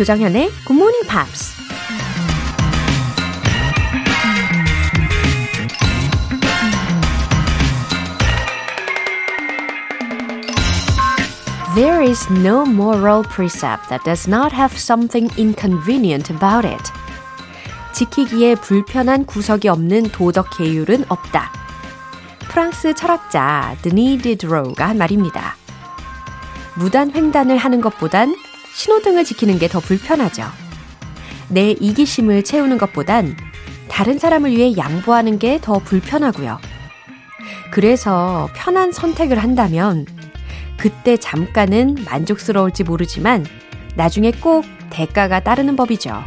조정현의 Good Morning Pops. There is no moral precept that does not have something inconvenient about it. 지키기에 불편한 구석이 없는 도덕 계율은 없다. 프랑스 철학자 드니 디드로우가 한 말입니다. 무단 횡단을 하는 것보단 신호등을 지키는 게 더 불편하죠. 내 이기심을 채우는 것보단 다른 사람을 위해 양보하는 게 더 불편하고요. 그래서 편한 선택을 한다면 그때 잠깐은 만족스러울지 모르지만 나중에 꼭 대가가 따르는 법이죠.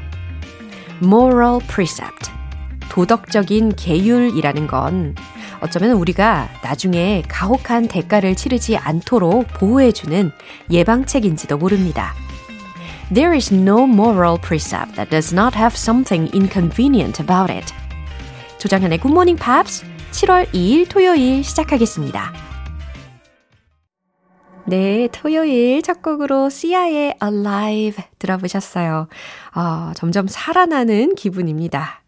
moral precept. 도덕적인 계율이라는 건 어쩌면 우리가 나중에 가혹한 대가를 치르지 않도록 보호해주는 예방책인지도 모릅니다. There is no moral precept that does not have something inconvenient about it. 조장현의 Good Morning Pops 7월 2일 토요일 시작하겠습니다. 네, 토요일 첫 곡으로 시아의 Alive 들어보셨어요. 아, 점점 살아나는 기분입니다.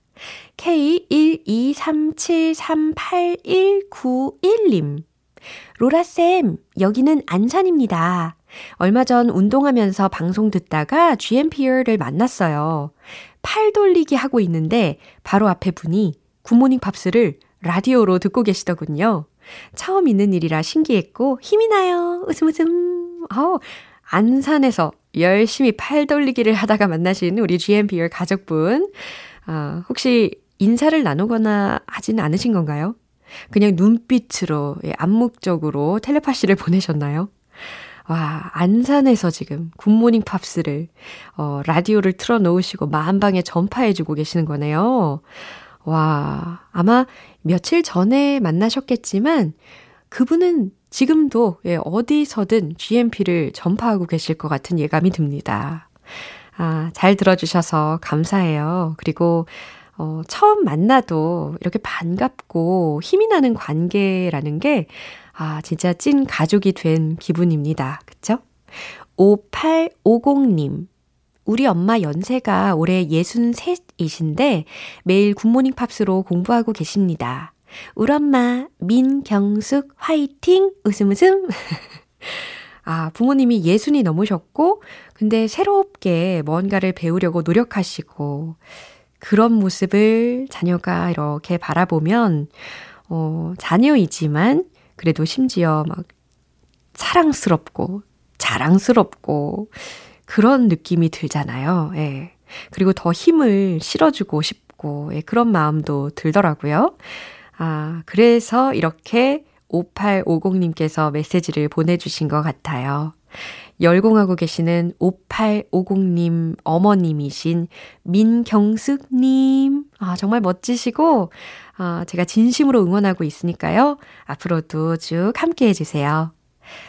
K123738191님. 로라쌤, 여기는 안산입니다. 얼마 전 운동하면서 방송 듣다가 GMP를 만났어요. 팔 돌리기 하고 있는데 바로 앞에 분이 굿모닝 팝스를 라디오로 듣고 계시더군요. 처음 있는 일이라 신기했고 힘이 나요. 웃음 웃음. 어, 안산에서 열심히 팔 돌리기를 하다가 만나신 우리 GMPR 가족분. 아, 혹시 인사를 나누거나 하진 않으신 건가요? 그냥 눈빛으로, 예, 암묵적으로 텔레파시를 보내셨나요? 와, 안산에서 지금 굿모닝 팝스를, 어, 라디오를 틀어 놓으시고 마음방에 전파해 주고 계시는 거네요. 와, 아마 며칠 전에 만나셨겠지만 그분은 지금도 예, 어디서든 GMP를 전파하고 계실 것 같은 예감이 듭니다. 아, 잘 들어주셔서 감사해요. 그리고 어, 처음 만나도 이렇게 반갑고 힘이 나는 관계라는 게, 아, 진짜 찐 가족이 된 기분입니다. 그쵸? 5850님. 우리 엄마 연세가 올해 63이신데 매일 굿모닝 팝스로 공부하고 계십니다. 우리 엄마 민경숙 화이팅 웃음 웃음. 아, 부모님이 예순이 넘으셨고 근데 새롭게 뭔가를 배우려고 노력하시고 그런 모습을 자녀가 이렇게 바라보면 어, 자녀이지만 그래도 심지어 막 사랑스럽고 자랑스럽고 그런 느낌이 들잖아요. 예. 그리고 더 힘을 실어주고 싶고, 예, 그런 마음도 들더라고요. 아, 그래서 이렇게 5850님께서 메시지를 보내주신 것 같아요. 열공하고 계시는 5850님 어머님이신 민경숙님. 아, 정말 멋지시고, 아, 제가 진심으로 응원하고 있으니까요. 앞으로도 쭉 함께 해주세요.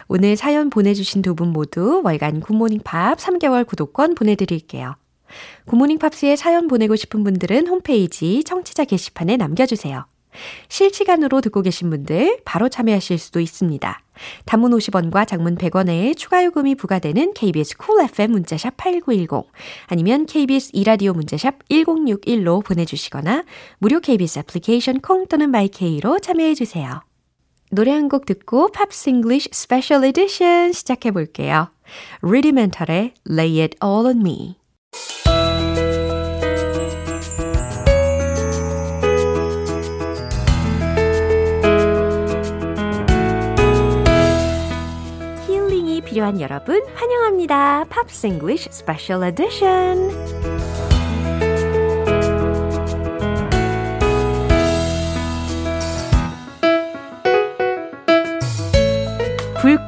오늘 사연 보내주신 두 분 모두 월간 굿모닝 팝 3개월 구독권 보내드릴게요. 굿모닝 팝스에 사연 보내고 싶은 분들은 홈페이지 청취자 게시판에 남겨주세요. 실시간으로 듣고 계신 분들 바로 참여하실 수도 있습니다. 단문 50원과 장문 100원에 추가 요금이 부과되는 KBS Cool FM 문자 샵 8910 아니면 KBS 2라디오 문자 샵 1061로 보내주시거나 무료 KBS 애플리케이션 콩 또는 마이 K로 참여해 주세요. 노래 한 곡 듣고 Pops English Special Edition 시작해 볼게요. 루디멘탈의 Lay It All On Me 필요한 여러분 환영합니다. 팝스 잉글리쉬 스페셜 에디션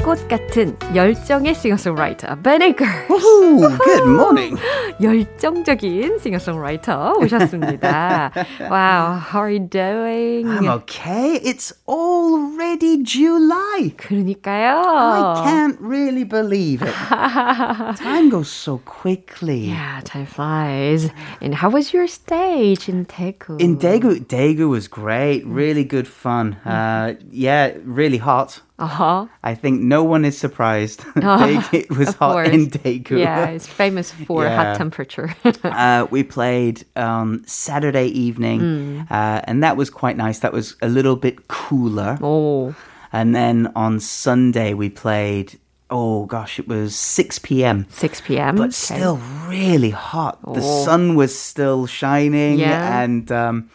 꽃 같은 열정의 싱어송라이터 베네거. Good morning. 열정적인 싱어송라이터 오셨습니다. wow, how are you doing? I'm okay. It's already July. 그러니까요. I can't really believe it. Time goes so quickly. Yeah, time flies. And how was your stage in Daegu? In Daegu, Daegu was great. Really good fun. Uh, yeah, really hot. Uh-huh. I think no one is surprised. Big Hit was hot course. in Daegu. Yeah, it's famous for Yeah. hot temperature. uh, we played on Saturday evening, Mm. uh, and that was quite nice. That was a little bit cooler. 오. And then on Sunday, we played, oh gosh, it was 6 p.m. 6 p.m. But Okay. still really hot. The Oh. sun was still shining, Yeah. Uh-huh. and um,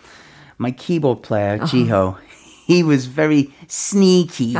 my keyboard player, Jiho, he was very sneaky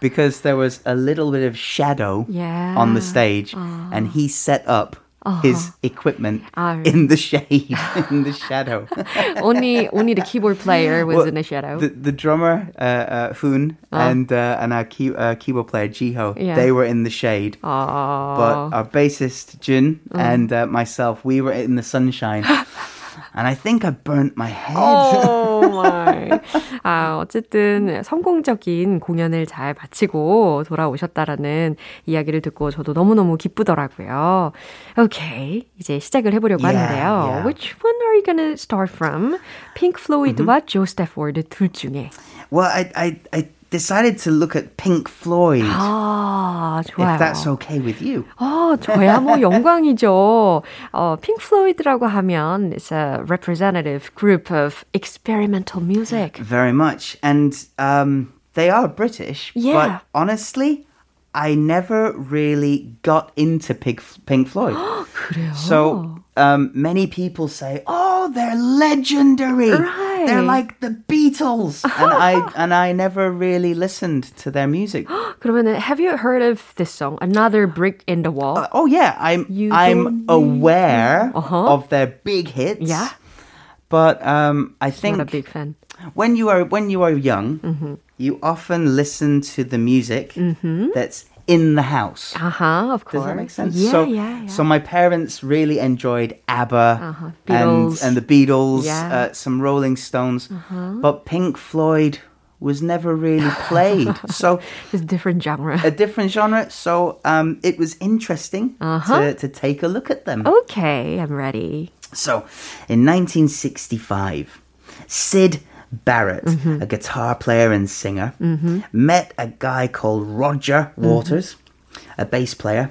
because there was a little bit of shadow Yeah. on the stage, and he set up his equipment Ah. in the shade, in the shadow. only only the keyboard player was Well, in the shadow. The, the drummer, uh, uh, Hoon, and uh, and our key, uh, keyboard player, Jiho, Yeah. they were in the shade. 아. But our bassist, Jun, and uh, myself, we were in the sunshine. and I think I burnt my head. Oh my. 아, 어쨌든 성공적인 공연을 잘 마치고 돌아오셨다라는 이야기를 듣고 저도 너무너무 기쁘더라고요. 오케이. 이제 시작을 해 보려고 Yeah, 하는데요. yeah. Which one are you gonna start from? 핑크 플로이드와 조 스태포드 둘 중에. Well, I, I, I decided to look at Pink Floyd. 아, 좋아요. If that's okay with you. 어, 저야 뭐 영광이죠. 어, 핑크 플로이드라고 하면 it's a representative group of experimental music. Very much. And um, they are British. Yeah. But honestly, I never really got into Pink, Pink Floyd. 그래요. So um, many people say, "Oh, they're legendary. Right. They're like the Beatles," and I and I never really listened to their music. 그러면은 have you heard of this song Another Brick in the Wall? Uh, oh yeah, I'm You I'm don't need- aware Uh-huh. of their big hits. Yeah. but um, I Not think a big fan. when you are when you are young, Mm-hmm. you often listen to the music that's in the house. Uh-huh, of course. Does that make sense? Yeah, so, yeah, yeah. so my parents really enjoyed ABBA Uh-huh. and, and the Beatles, Yeah. Uh-huh. uh, some Rolling Stones, but Pink Floyd was never really played. so It's a different genre. a different genre. So um, it was interesting Uh-huh. to, to take a look at them. Okay, I'm ready. So, in 1965, Sid Barrett, Mm-hmm. a guitar player and singer, met a guy called Roger Mm-hmm. Waters, a bass player,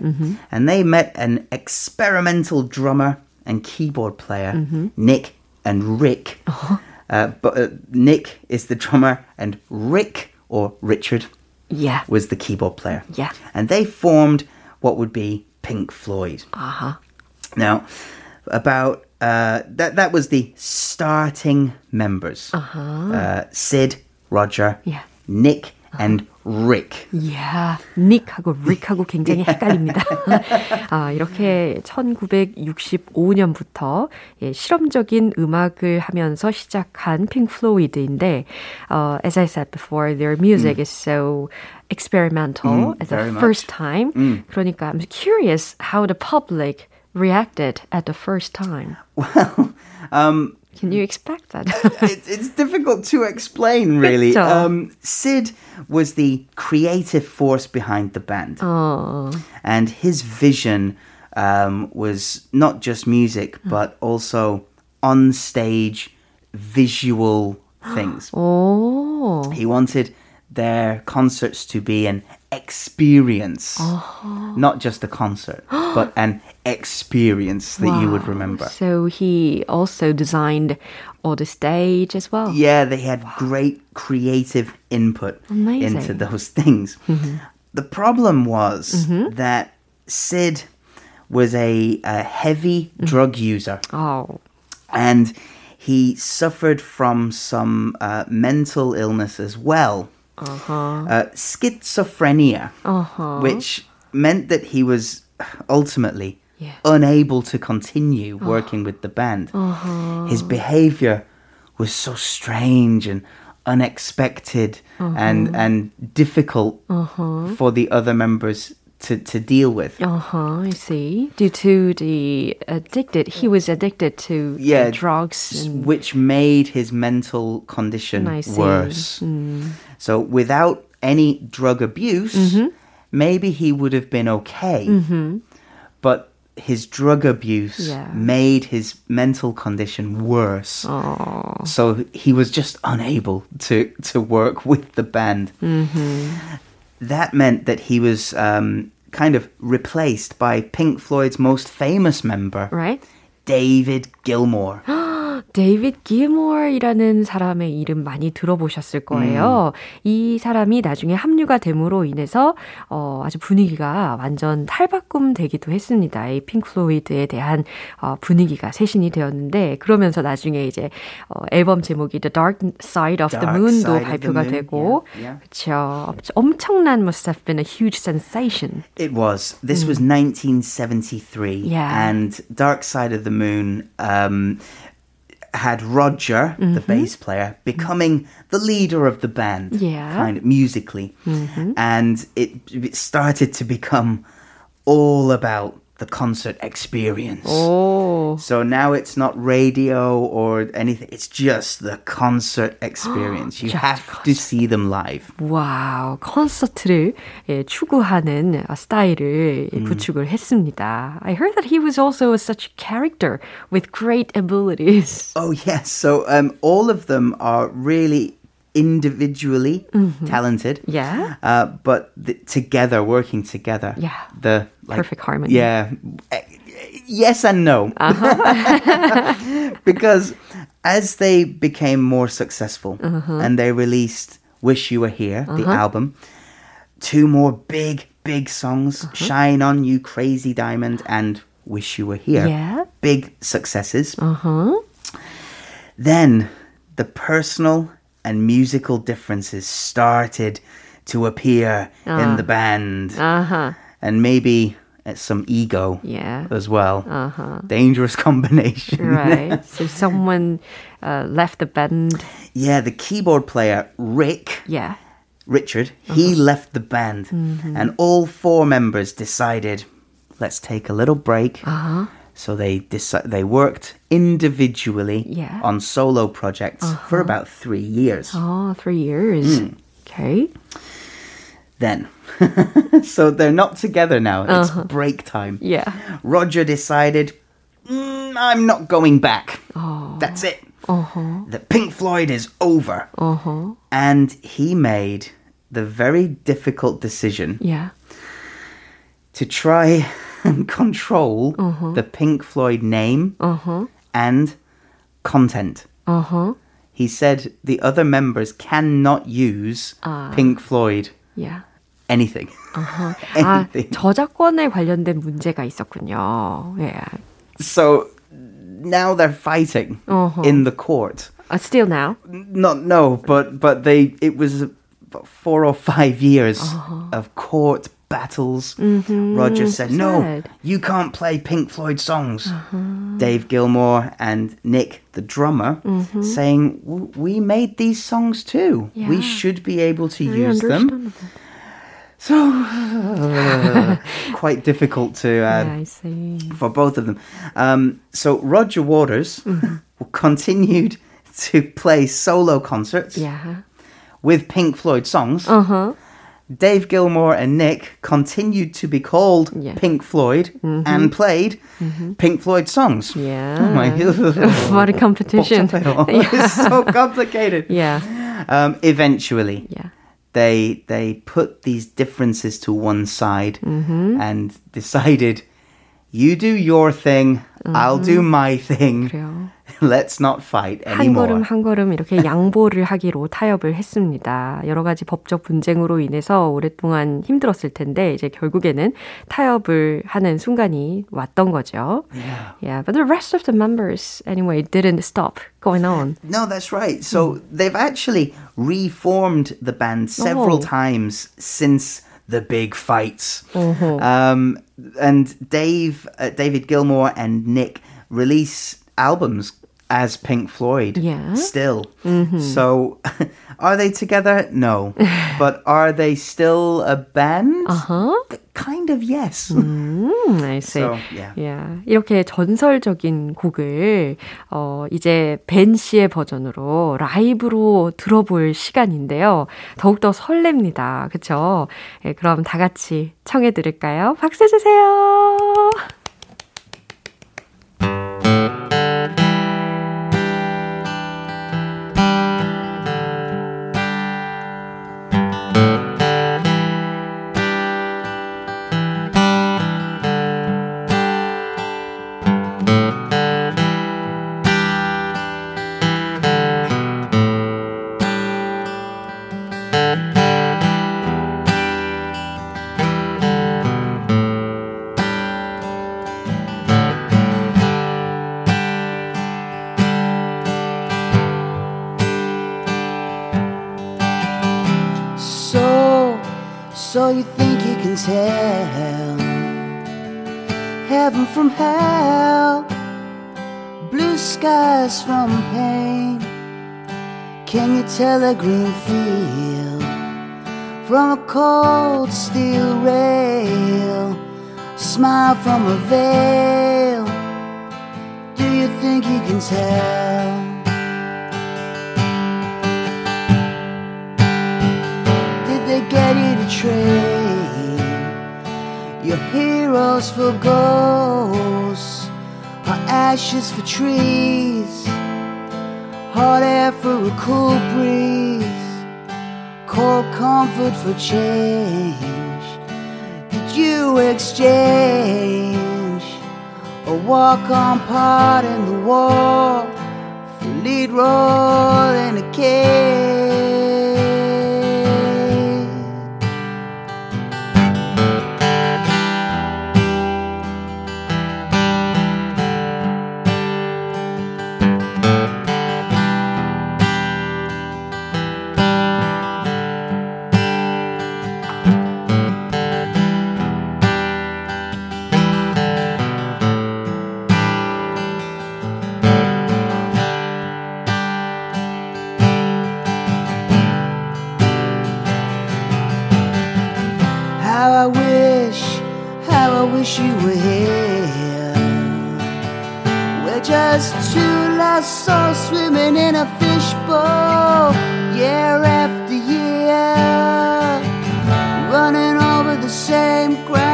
and they met an experimental drummer and keyboard player, Mm-hmm. Nick and Rick. Uh-huh. Uh, but uh, Nick is the drummer, and Rick or Richard Yeah. was the keyboard player. Yeah. And they formed what would be Pink Floyd. Uh-huh. Now, about uh, that that was the starting members. Uh, Sid, Roger, Yeah. Nick, and Rick. Yeah. 닉하고 릭하고 굉장히 헷갈립니다. 아, 이렇게 1965년부터 예, 실험적인 음악을 하면서 시작한 핑크 플로이드인데, uh, as I said before, their music is so experimental at the very much. first time. 그러니까 I'm curious how the public reacted at the first time? Well, um, can you expect that? it's, it's, difficult to explain, really. Um, Sid was the creative force behind the band. And his vision um, was not just music, mm. but also on stage visual things. oh. He wanted their concerts to be an experience, not just a concert, but an experience that you would remember. So he also designed all the stage as well. Yeah, they had great creative input Amazing. into those things. Mm-hmm. The problem was mm-hmm. that Sid was a, a heavy mm-hmm. drug user Oh, and he suffered from some uh, mental illness as well. Uh-huh. Uh, schizophrenia, uh-huh. which meant that he was ultimately Yeah. unable to continue oh. working with the band. Uh-huh. His behavior was so strange and unexpected uh-huh. and, and difficult uh-huh. for the other members to, to deal with. uh-huh, I see. Due to the addicted, he was addicted to uh, Yeah, drugs. And, which made his mental condition worse. Mm. So without any drug abuse, mm-hmm. maybe he would have been okay. Mm-hmm. But his drug abuse Yeah. made his mental condition worse. So he was just unable to, to work with the band. that meant that he was um, kind of replaced by Pink Floyd's most famous member, right? David Gilmour. 데이빗 기모어이라는 사람의 이름 많이 들어보셨을 거예요. 음. 이 사람이 나중에 합류가 됨으로 인해서 어, 아주 분위기가 완전 탈바꿈 되기도 했습니다. 이 핑크플로이드에 대한 어, 분위기가 쇄신이 되었는데 그러면서 나중에 이제 어, 앨범 제목이 The Dark Side of Dark the Moon도 발표가 moon. 되고 yeah, yeah. 그렇죠. 엄청난 must have been a huge sensation. It was. This 음. was 1973 yeah. and Dark Side of the Moon um, had Roger, mm-hmm. the bass player, becoming the leader of the band, yeah. kind of musically, mm-hmm. and it, it started to become all about the concert experience. Oh. So now it's not radio or anything. It's just the concert experience. You have concert. to see them live. 와우, 콘서트를 예, 추구하는 스타일을 음. 구축을 했습니다. I heard that he was also such a character with great abilities. Oh yes, so um, all of them are really individually mm-hmm. talented. Yeah. Uh, but the, together, working together. Yeah. The like, perfect harmony. Yeah. Yes and no. Uh-huh. because as they became more successful uh-huh. and they released Wish You Were Here, uh-huh. the album, two more big, big songs uh-huh. Shine On You, Crazy Diamond, and Wish You Were Here. Yeah. Big successes. Uh-huh. Then the personal and musical differences started to appear uh, in the band. Uh-huh. And maybe some ego yeah. as well. Uh-huh. Dangerous combination. right. So someone uh, left the band. Yeah, the keyboard player, Rick. Yeah. Richard, uh-huh. he left the band. Mm-hmm. And all four members decided, let's take a little break. Uh-huh. So they deci- they worked individually yeah. on solo projects uh-huh. for about three years. Oh, three years. Mm. Okay. Then, so they're not together now. It's uh-huh. break time. Yeah. Roger decided, mm, I'm not going back. Oh. That's it. Uh-huh. The Pink Floyd is over. Uh-huh. And he made the very difficult decision. Yeah. To try and control uh-huh. the Pink Floyd name uh-huh. and content. Uh-huh. He said the other members cannot use uh, Pink Floyd. Yeah. Anything. Uh-huh. anything. 아, 저작권에 관련된 문제가 있었군요. Yeah. So now they're fighting uh-huh. in the court. Uh, still now? Not no, but but they it was four or five years uh-huh. of court battles. Mm-hmm. Roger said, No, you can't play Pink Floyd songs. Uh-huh. Dave Gilmour and Nick, the drummer, mm-hmm. saying, We made these songs too. Yeah. We should be able to use them. So, uh, quite difficult to uh, yeah, for both of them. Um, so, Roger Waters mm-hmm. continued to play solo concerts yeah. with Pink Floyd songs. Uh-huh. Dave Gilmour and Nick continued to be called yeah. Pink Floyd mm-hmm. and played mm-hmm. Pink Floyd songs. Yeah. Oh my what a competition. it's so complicated. Yeah. Um, eventually. Yeah. They they put these differences to one side mm-hmm. and decided you do your thing, I'll do mm-hmm. my thing. 그래요. Let's not fight anymore. 한 걸음 한 걸음 이렇게 양보를 하기로 타협을 했습니다. 여러 가지 법적 분쟁으로 인해서 오랫동안 힘들었을 텐데 이제 결국에는 타협을 하는 순간이 왔던 거죠. Yeah. Yeah, but the rest of the members anyway didn't stop going on. No, that's right. So mm. they've actually reformed the band several oh. times since the big fights. Uh-huh. Um, and Dave, uh, David Gilmour and Nick release albums as Pink Floyd. Yeah. Still. Mm-hmm. So are they together? No. but are they still a band? Uh-huh. Kind of yes. 음, I see. So, yeah. yeah. 이렇게 전설적인 곡을 어 이제 벤 씨의 버전으로 라이브로 들어볼 시간인데요. 더욱더 설렙니다. 그렇죠? 예, 그럼 다 같이 청해 드릴까요? 박수 주세요. Skies from pain? Can you tell a green field from a cold steel rail? Smile from a veil. Do you think you can tell? Did they get you to trade your heroes for ghosts, or ashes for trees? Hot air for a cool breeze, cold comfort for change. Did you exchange a walk on part in the war for lead role in a cage? swimming in a fishbowl year after year, running over the same ground.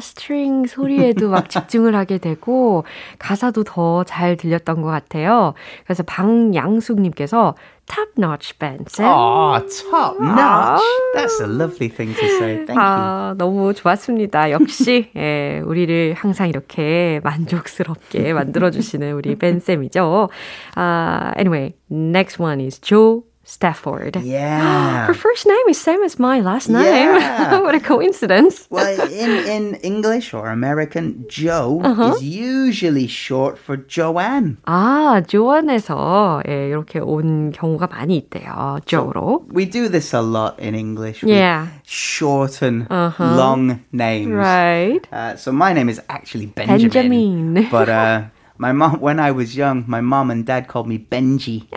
스트링 소리에도 막 집중을 하게 되고 가사도 더 잘 들렸던 것 같아요. 그래서 방양숙님께서 top notch band. 아, top notch. That's a lovely thing to say. Thank 아, you. 너무 좋았습니다. 역시 예, 우리를 항상 이렇게 만족스럽게 만들어 주시는 우리 벤쌤이죠. uh, anyway, next one is Joe Stafford. Yeah. Her first name is same as my last name. Yeah. what a coincidence. well, in, in English or American, Joe uh-huh. is usually short for Joanne. 아, 조안에서 예, 이렇게 온 경우가 많이 있대요. Joe로. So we do this a lot in English. We yeah. shorten uh-huh. long names. Right. Uh, so my name is actually Benjamin. Benjamin. but uh, my mom, when I was young, my mom and dad called me Benji.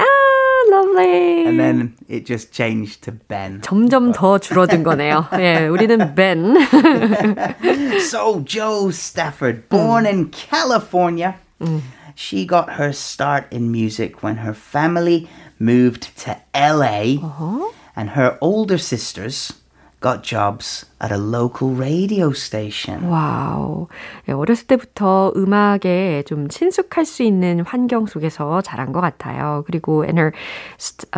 Ah, lovely. And then it just changed to Ben. 점점 더 줄어든 거네요. 예, 우리는 Ben. so Joe Stafford, born in California, she got her start in music when her family moved to LA, uh-huh. and her older sisters got jobs at a local radio station. 와우. 어렸을 때부터 음악에 좀 친숙할 수 있는 환경 속에서 자란 것 같아요. 그리고 and her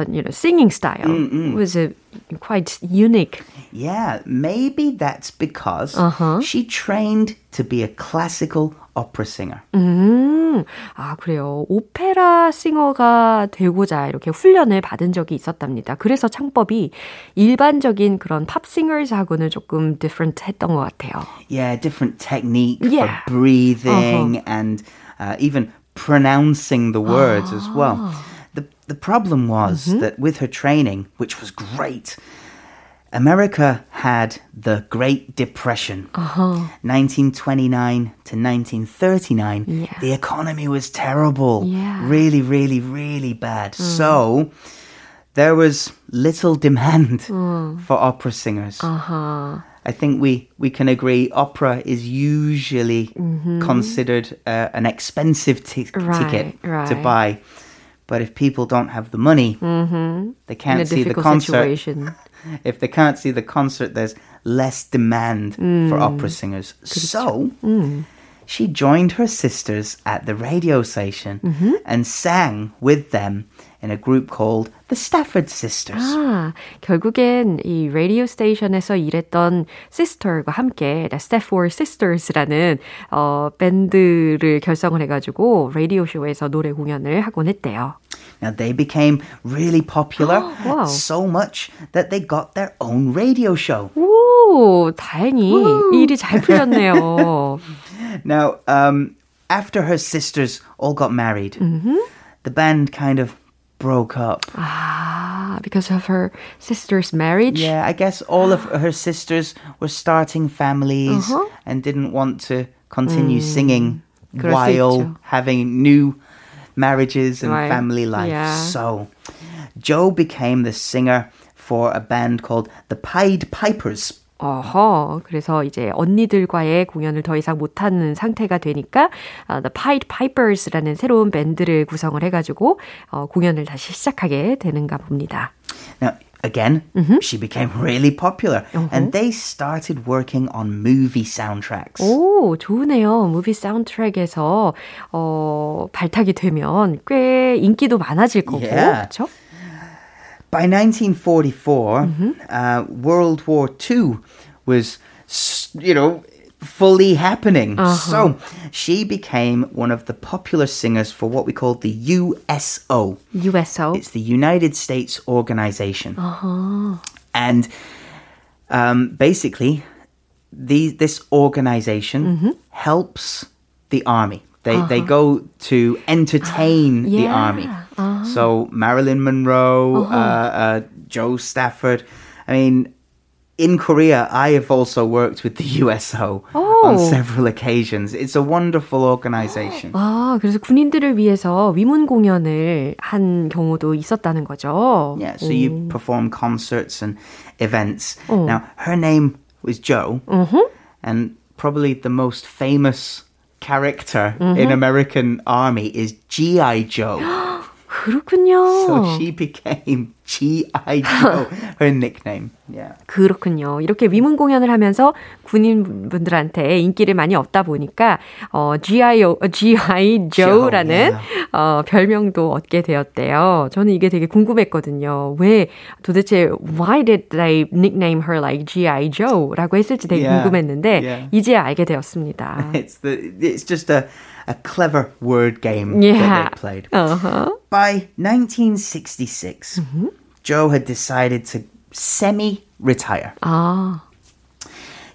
you know singing style mm-hmm. was a quite unique. Yeah, maybe that's because uh-huh. she trained to be a classical opera singer. 음, 아, 그래요. 오페라 싱어가 되고자 이렇게 훈련을 받은 적이 있었답니다. 그래서 창법이 일반적인 그런 팝 싱어즈하고는 조금 different 했던 것 같아요. Yeah, different technique yeah. for breathing uh-huh. and uh, even pronouncing the words 아. as well. The, the problem was mm-hmm. that with her training, which was great, America had the Great Depression, uh-huh. 1929 to 1939. Yeah. The economy was terrible, yeah. really, really, really bad. Mm. So there was little demand mm. for opera singers. Uh-huh. I think we, we can agree opera is usually mm-hmm. considered uh, an expensive t- right, ticket right. to buy. But if people don't have the money, mm-hmm. they can't see the concert. If they can't see the concert, there's less demand mm. for opera singers. So mm. she joined her sisters at the radio station mm-hmm. and sang with them in a group called the Stafford Sisters. 아, 결국엔 이 라디오 스테이션에서 일했던 시스터과 함께 The Stafford Sisters라는 어, 밴드를 결성을 해가지고 라디오 쇼에서 노래 공연을 하곤 했대요. Now they became really popular, wow. so much that they got their own radio show. 오, 다행히 일이 잘 풀렸네요. now, um, after her sisters all got married, mm-hmm. the band kind of broke up. Ah, because of her sister's marriage? Yeah, I guess all of her sisters were starting families uh-huh. and didn't want to continue mm, singing while having new marriages and right. family life. Yeah. So, Joe became the singer for a band called the Pied Pipers. 어허, 그래서 이제 언니들과의 공연을 더 이상 못하는 상태가 되니까 uh, The Pied Pipers라는 새로운 밴드를 구성을 해가지고 어, 공연을 다시 시작하게 되는가 봅니다. Now, again, mm-hmm. she became really popular uh-huh. and they started working on movie soundtracks. 오, 좋으네요. 무비 사운드트랙에서 어, 발탁이 되면 꽤 인기도 많아질 거고. Yeah. 그렇죠? By 1944, mm-hmm. uh, World War II was, you know, fully happening. Uh-huh. So she became one of the popular singers for what we call the USO. USO? It's the United States Organization. Uh-huh. And um, basically, the, this organization mm-hmm. helps the army. They, uh-huh. they go to entertain the army. Uh-huh. So Marilyn Monroe, uh-huh. uh, uh, Joe Stafford. I mean, in Korea, I have also worked with the USO oh. on several occasions. It's a wonderful organization. 아, 그래서 군인들을 위해서 위문 공연을 한 경우도 있었다는 거죠. Yeah, so 오. you perform concerts and events. 오. Now, her name was Joe, uh-huh. and probably the most famous character uh-huh. in American Army is G.I. Joe. 그렇군요. So she became G.I. Joe, her nickname. Yeah. 그렇군요. 이렇게 위문 공연을 하면서 군인분들한테 인기를 많이 얻다 보니까 어, G.I. G.I. Joe라는 yeah. 어, 별명도 얻게 되었대요. 저는 이게 되게 궁금했거든요. 왜 도대체 why did they nickname her like G.I. Joe라고 했을지 되게 yeah. 궁금했는데 yeah. 이제 알게 되었습니다. It's the it's just a a clever word game yeah. that they played. Uh-huh. By 1966, mm-hmm. Joe had decided to semi retire. Ah.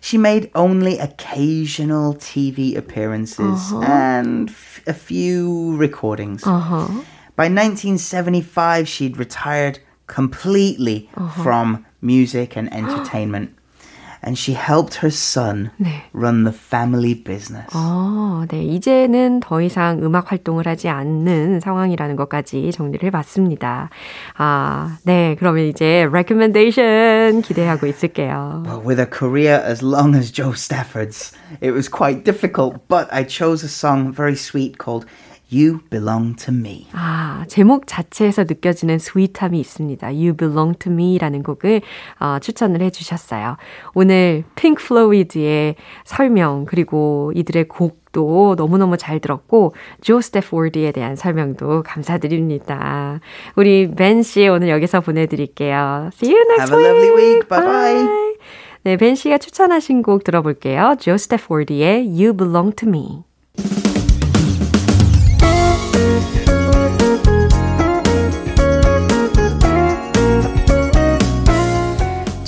She made only occasional TV appearances uh-huh. and f- a few recordings. Uh-huh. By 1975, she'd retired completely uh-huh. from music and entertainment and she helped her son 네. run the family business. 어, 네. 이제는 더 이상 음악 활동을 하지 않는 상황이라는 것까지 정리를 해봤습니다. 아, 네. 그러면 이제 recommendation 기대하고 있을게요. Well, with a career as long as Joe Stafford's, it was quite difficult, but I chose a song very sweet called You belong to me. 아, 제목 자체에서 느껴지는 스윗함이 있습니다. You belong to me라는 곡을 어, 추천을 해주셨어요. 오늘 핑크 플로이드의 설명 그리고 이들의 곡도 너무너무 잘 들었고 조 스태포드에 대한 설명도 감사드립니다. 우리 벤 씨 오늘 여기서 보내드릴게요. See you next Have week. Have a lovely week. Bye bye. bye. 네, 벤 씨가 추천하신 곡 들어볼게요. 조 스태포드의 You belong to me.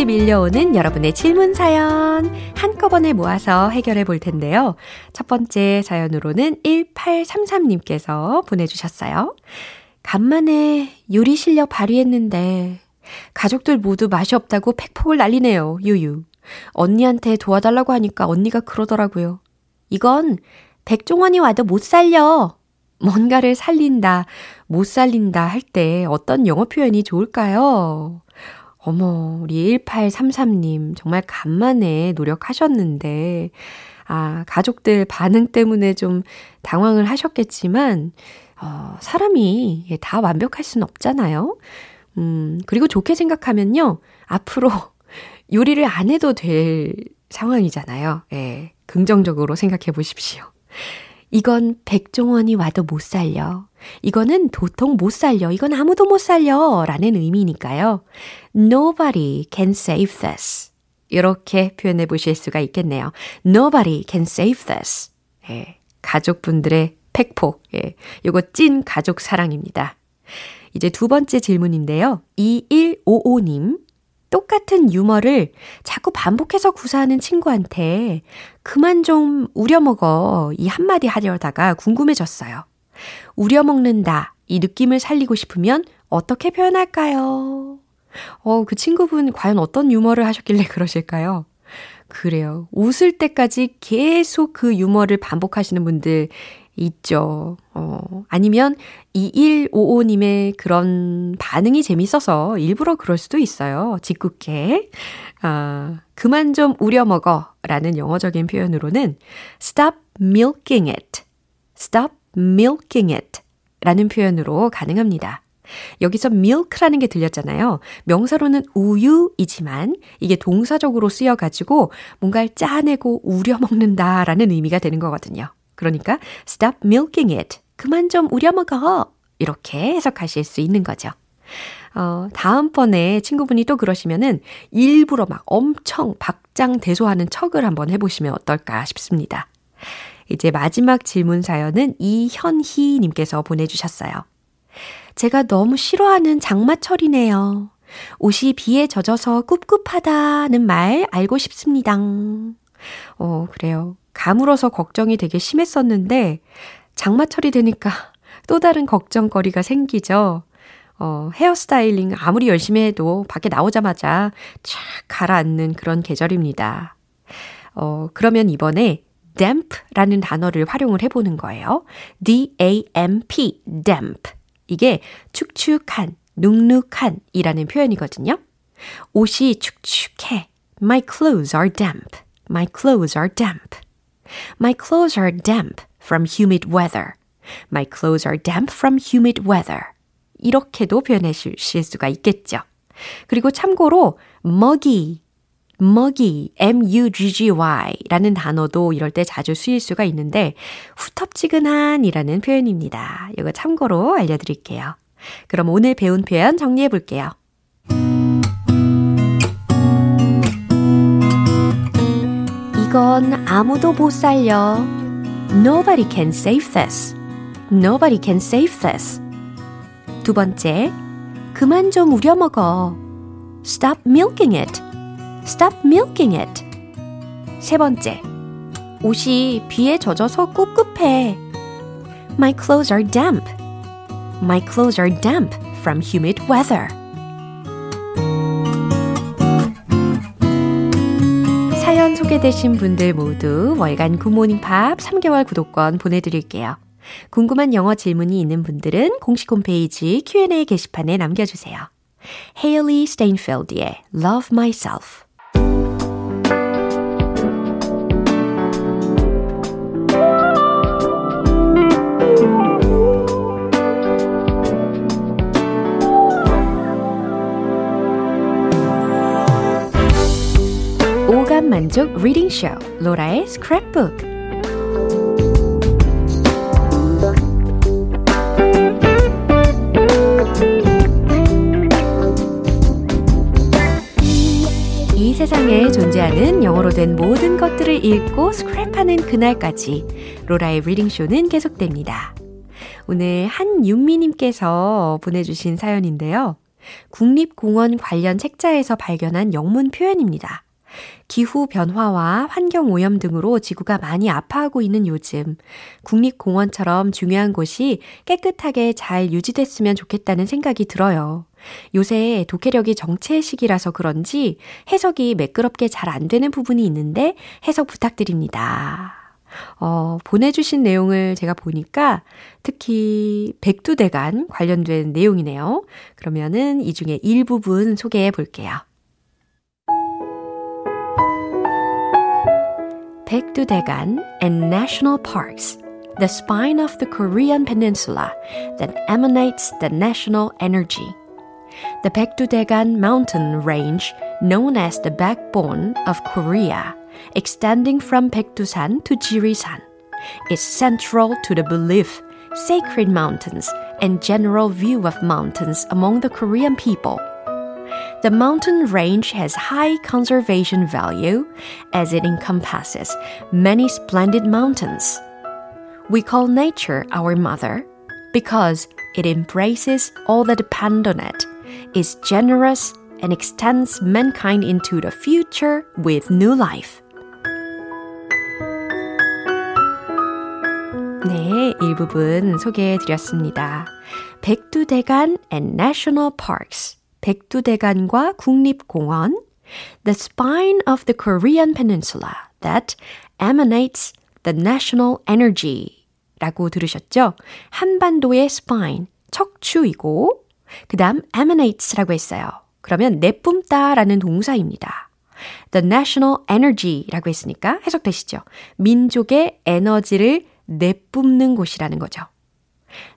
물밀듯이 밀려오는 여러분의 질문 사연 한꺼번에 모아서 해결해 볼 텐데요. 첫 번째 사연으로는 1833님께서 보내주셨어요. 간만에 요리 실력 발휘했는데 가족들 모두 맛이 없다고 팩폭을 날리네요. 유유. 언니한테 도와달라고 하니까 언니가 그러더라고요. 이건 백종원이 와도 못 살려. 뭔가를 살린다, 못 살린다 할 때 어떤 영어 표현이 좋을까요? 어머, 우리 1833님, 정말 간만에 노력하셨는데, 아, 가족들 반응 때문에 좀 당황을 하셨겠지만, 어, 사람이 예, 다 완벽할 수는 없잖아요. 음, 그리고 좋게 생각하면요, 앞으로 요리를 안 해도 될 상황이잖아요. 예, 긍정적으로 생각해 보십시오. 이건 백종원이 와도 못 살려. 이거는 도통 못 살려. 이건 아무도 못 살려. 라는 의미니까요. Nobody can save this. 이렇게 표현해 보실 수가 있겠네요. Nobody can save this. 예, 가족분들의 팩폭. 예, 요거 찐 가족 사랑입니다. 이제 두 번째 질문인데요. 2155님. 똑같은 유머를 자꾸 반복해서 구사하는 친구한테 그만 좀 우려먹어 이 한마디 하려다가 궁금해졌어요. 우려먹는다 이 느낌을 살리고 싶으면 어떻게 표현할까요? 어, 그 친구분 과연 어떤 유머를 하셨길래 그러실까요? 그래요. 웃을 때까지 계속 그 유머를 반복하시는 분들 있죠. 어, 아니면 2155님의 그런 반응이 재밌어서 일부러 그럴 수도 있어요. 짓궂게. 아, 그만 좀 우려먹어 라는 영어적인 표현으로는 stop milking it. stop milking it 라는 표현으로 가능합니다. 여기서 milk라는 게 들렸잖아요. 명사로는 우유이지만 이게 동사적으로 쓰여가지고 뭔가를 짜내고 우려먹는다라는 의미가 되는 거거든요. 그러니까 stop milking it. 그만 좀 우려먹어. 이렇게 해석하실 수 있는 거죠. 어, 다음번에 친구분이 또 그러시면은 일부러 막 엄청 박장대소하는 척을 한번 해보시면 어떨까 싶습니다. 이제 마지막 질문 사연은 이현희님께서 보내주셨어요. 제가 너무 싫어하는 장마철이네요. 옷이 비에 젖어서 꿉꿉하다는 말 알고 싶습니다. 어, 그래요. 가물어서 걱정이 되게 심했었는데, 장마철이 되니까 또 다른 걱정거리가 생기죠. 어, 헤어스타일링 아무리 열심히 해도 밖에 나오자마자 촥 가라앉는 그런 계절입니다. 어, 그러면 이번에 damp라는 단어를 활용을 해보는 거예요. D-A-M-P, damp. 이게 축축한, 눅눅한 이라는 표현이거든요. 옷이 축축해. My clothes are damp. My clothes are damp. My clothes are damp from humid weather. My clothes are damp from humid weather. 이렇게도 표현하실 수가 있겠죠. 그리고 참고로 muggy, muggy, m-u-g-g-y 라는 단어도 이럴 때 자주 쓰일 수가 있는데 후텁지근한 이라는 표현입니다. 이거 참고로 알려드릴게요. 그럼 오늘 배운 표현 정리해 볼게요. 이건 아무도 못 살려. Nobody can save this. Nobody can save this. 두 번째, 그만 좀 우려먹어. Stop milking it. Stop milking it. 세 번째, 옷이 비에 젖어서 꿉꿉해. My clothes are damp. My clothes are damp from humid weather. 소개되신 분들 모두 월간 굿모닝 팝 3개월 구독권 보내드릴게요. 궁금한 영어 질문이 있는 분들은 공식 홈페이지 Q&A 게시판에 남겨주세요. Hailey Steinfeld의 Love Myself 만족 reading 쇼 로라의 스크랩북 이 세상에 존재하는 영어로 된 모든 것들을 읽고 스크랩하는 그날까지 로라의 reading 쇼는 계속됩니다. 오늘 한윤미님께서 보내주신 사연인데요. 국립공원 관련 책자에서 발견한 영문 표현입니다. 기후 변화와 환경 오염 등으로 지구가 많이 아파하고 있는 요즘, 국립공원처럼 중요한 곳이 깨끗하게 잘 유지됐으면 좋겠다는 생각이 들어요. 요새 독해력이 정체 시기라서 그런지 해석이 매끄럽게 잘 안 되는 부분이 있는데 해석 부탁드립니다. 어, 보내주신 내용을 제가 보니까 특히 백두대간 관련된 내용이네요. 그러면은 이 중에 일부분 소개해 볼게요. Baekdu-daegan and national parks, the spine of the Korean peninsula that emanates the national energy. The Baekdu-daegan mountain range, known as the backbone of Korea, extending from Baekdusan to Jirisan, is central to the belief sacred mountains and general view of mountains among the Korean people the mountain range has high conservation value as it encompasses many splendid mountains. We call nature our mother because it embraces all that depend on it, is generous, and extends mankind into the future with new life. 네, 일부분 소개해 드렸습니다. 백두대간 and National Parks 백두대간과 국립공원, the spine of the Korean peninsula that emanates the national energy 라고 들으셨죠? 한반도의 spine, 척추이고, 그 다음 emanates라고 했어요. 그러면 내뿜다 라는 동사입니다. The national energy라고 했으니까 해석되시죠? 민족의 에너지를 내뿜는 곳이라는 거죠.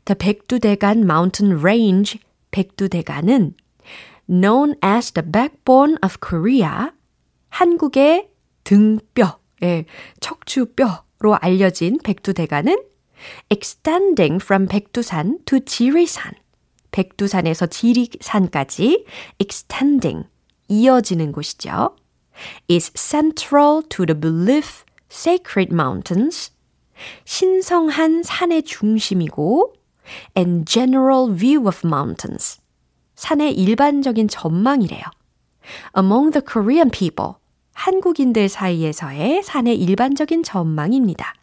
The 백두대간 mountain range, 백두대간은 known as the backbone of Korea, 한국의 등뼈, 예, 척추뼈로 알려진 백두대간은 extending from 백두산 to 지리산, 백두산에서 지리산까지 extending, 이어지는 곳이죠. is central to the belief sacred mountains, 신성한 산의 중심이고 and general view of mountains, 산의 일반적인 전망이래요. Among the Korean people, 한국인들 사이에서의 산의 일반적인 전망입니다.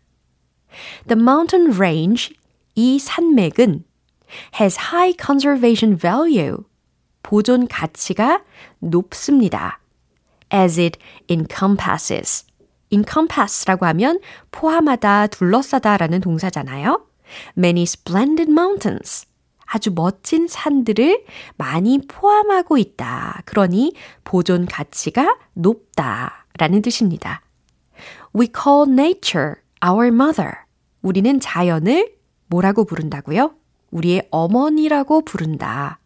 The mountain range, 이 산맥은 has high conservation value, 보존 가치가 높습니다. as it encompasses. encompass라고 하면 포함하다, 둘러싸다 라는 동사잖아요. many splendid mountains. 아주 멋진 산들을 많이 포함하고 있다. 그러니 보존 가치가 높다. 라는 뜻입니다. We call nature our mother. 우리는 자연을 뭐라고 부른다고요? 우리의 어머니라고 부른다.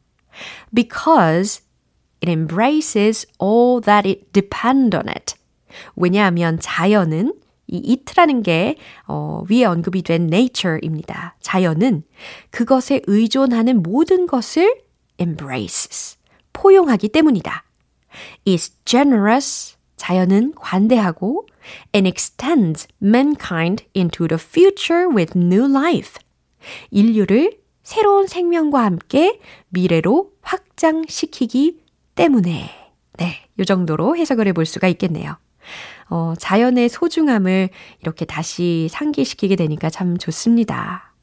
Because it embraces all that it depend on it. 왜냐하면 자연은 이 it라는 게 어, 위에 언급이 된 nature입니다. 자연은 그것에 의존하는 모든 것을 embraces, 포용하기 때문이다. is generous, 자연은 관대하고 and extends mankind into the future with new life. 인류를 새로운 생명과 함께 미래로 확장시키기 때문에. 네, 요 정도로 해석을 해볼 수가 있겠네요. 어, 자연의 소중함을 이렇게 다시 상기시키게 되니까 참 좋습니다.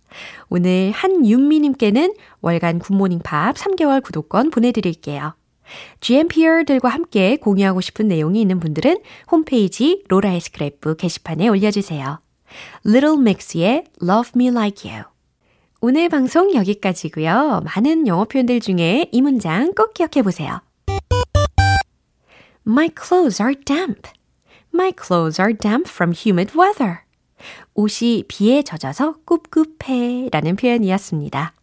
오늘 한윤미님께는 월간 굿모닝 팝 3개월 구독권 보내드릴게요. GMPR들과 함께 공유하고 싶은 내용이 있는 분들은 홈페이지 로라의 스크랩북 게시판에 올려주세요. Little Mix의 Love Me Like You. 오늘 방송 여기까지고요. 많은 영어 표현들 중에 이 문장 꼭 기억해 보세요. My clothes are damp. My clothes are damp from humid weather. 옷이 비에 젖어서 꿉꿉해 라는 표현이었습니다.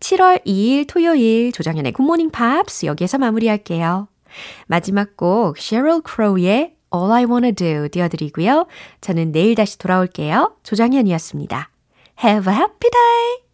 7월 2일 토요일 조정현의 굿모닝 팝스 여기에서 마무리할게요. 마지막 곡 Sheryl Crow의 All I Wanna Do 띄워드리고요. 저는 내일 다시 돌아올게요. 조정현이었습니다. Have a happy day!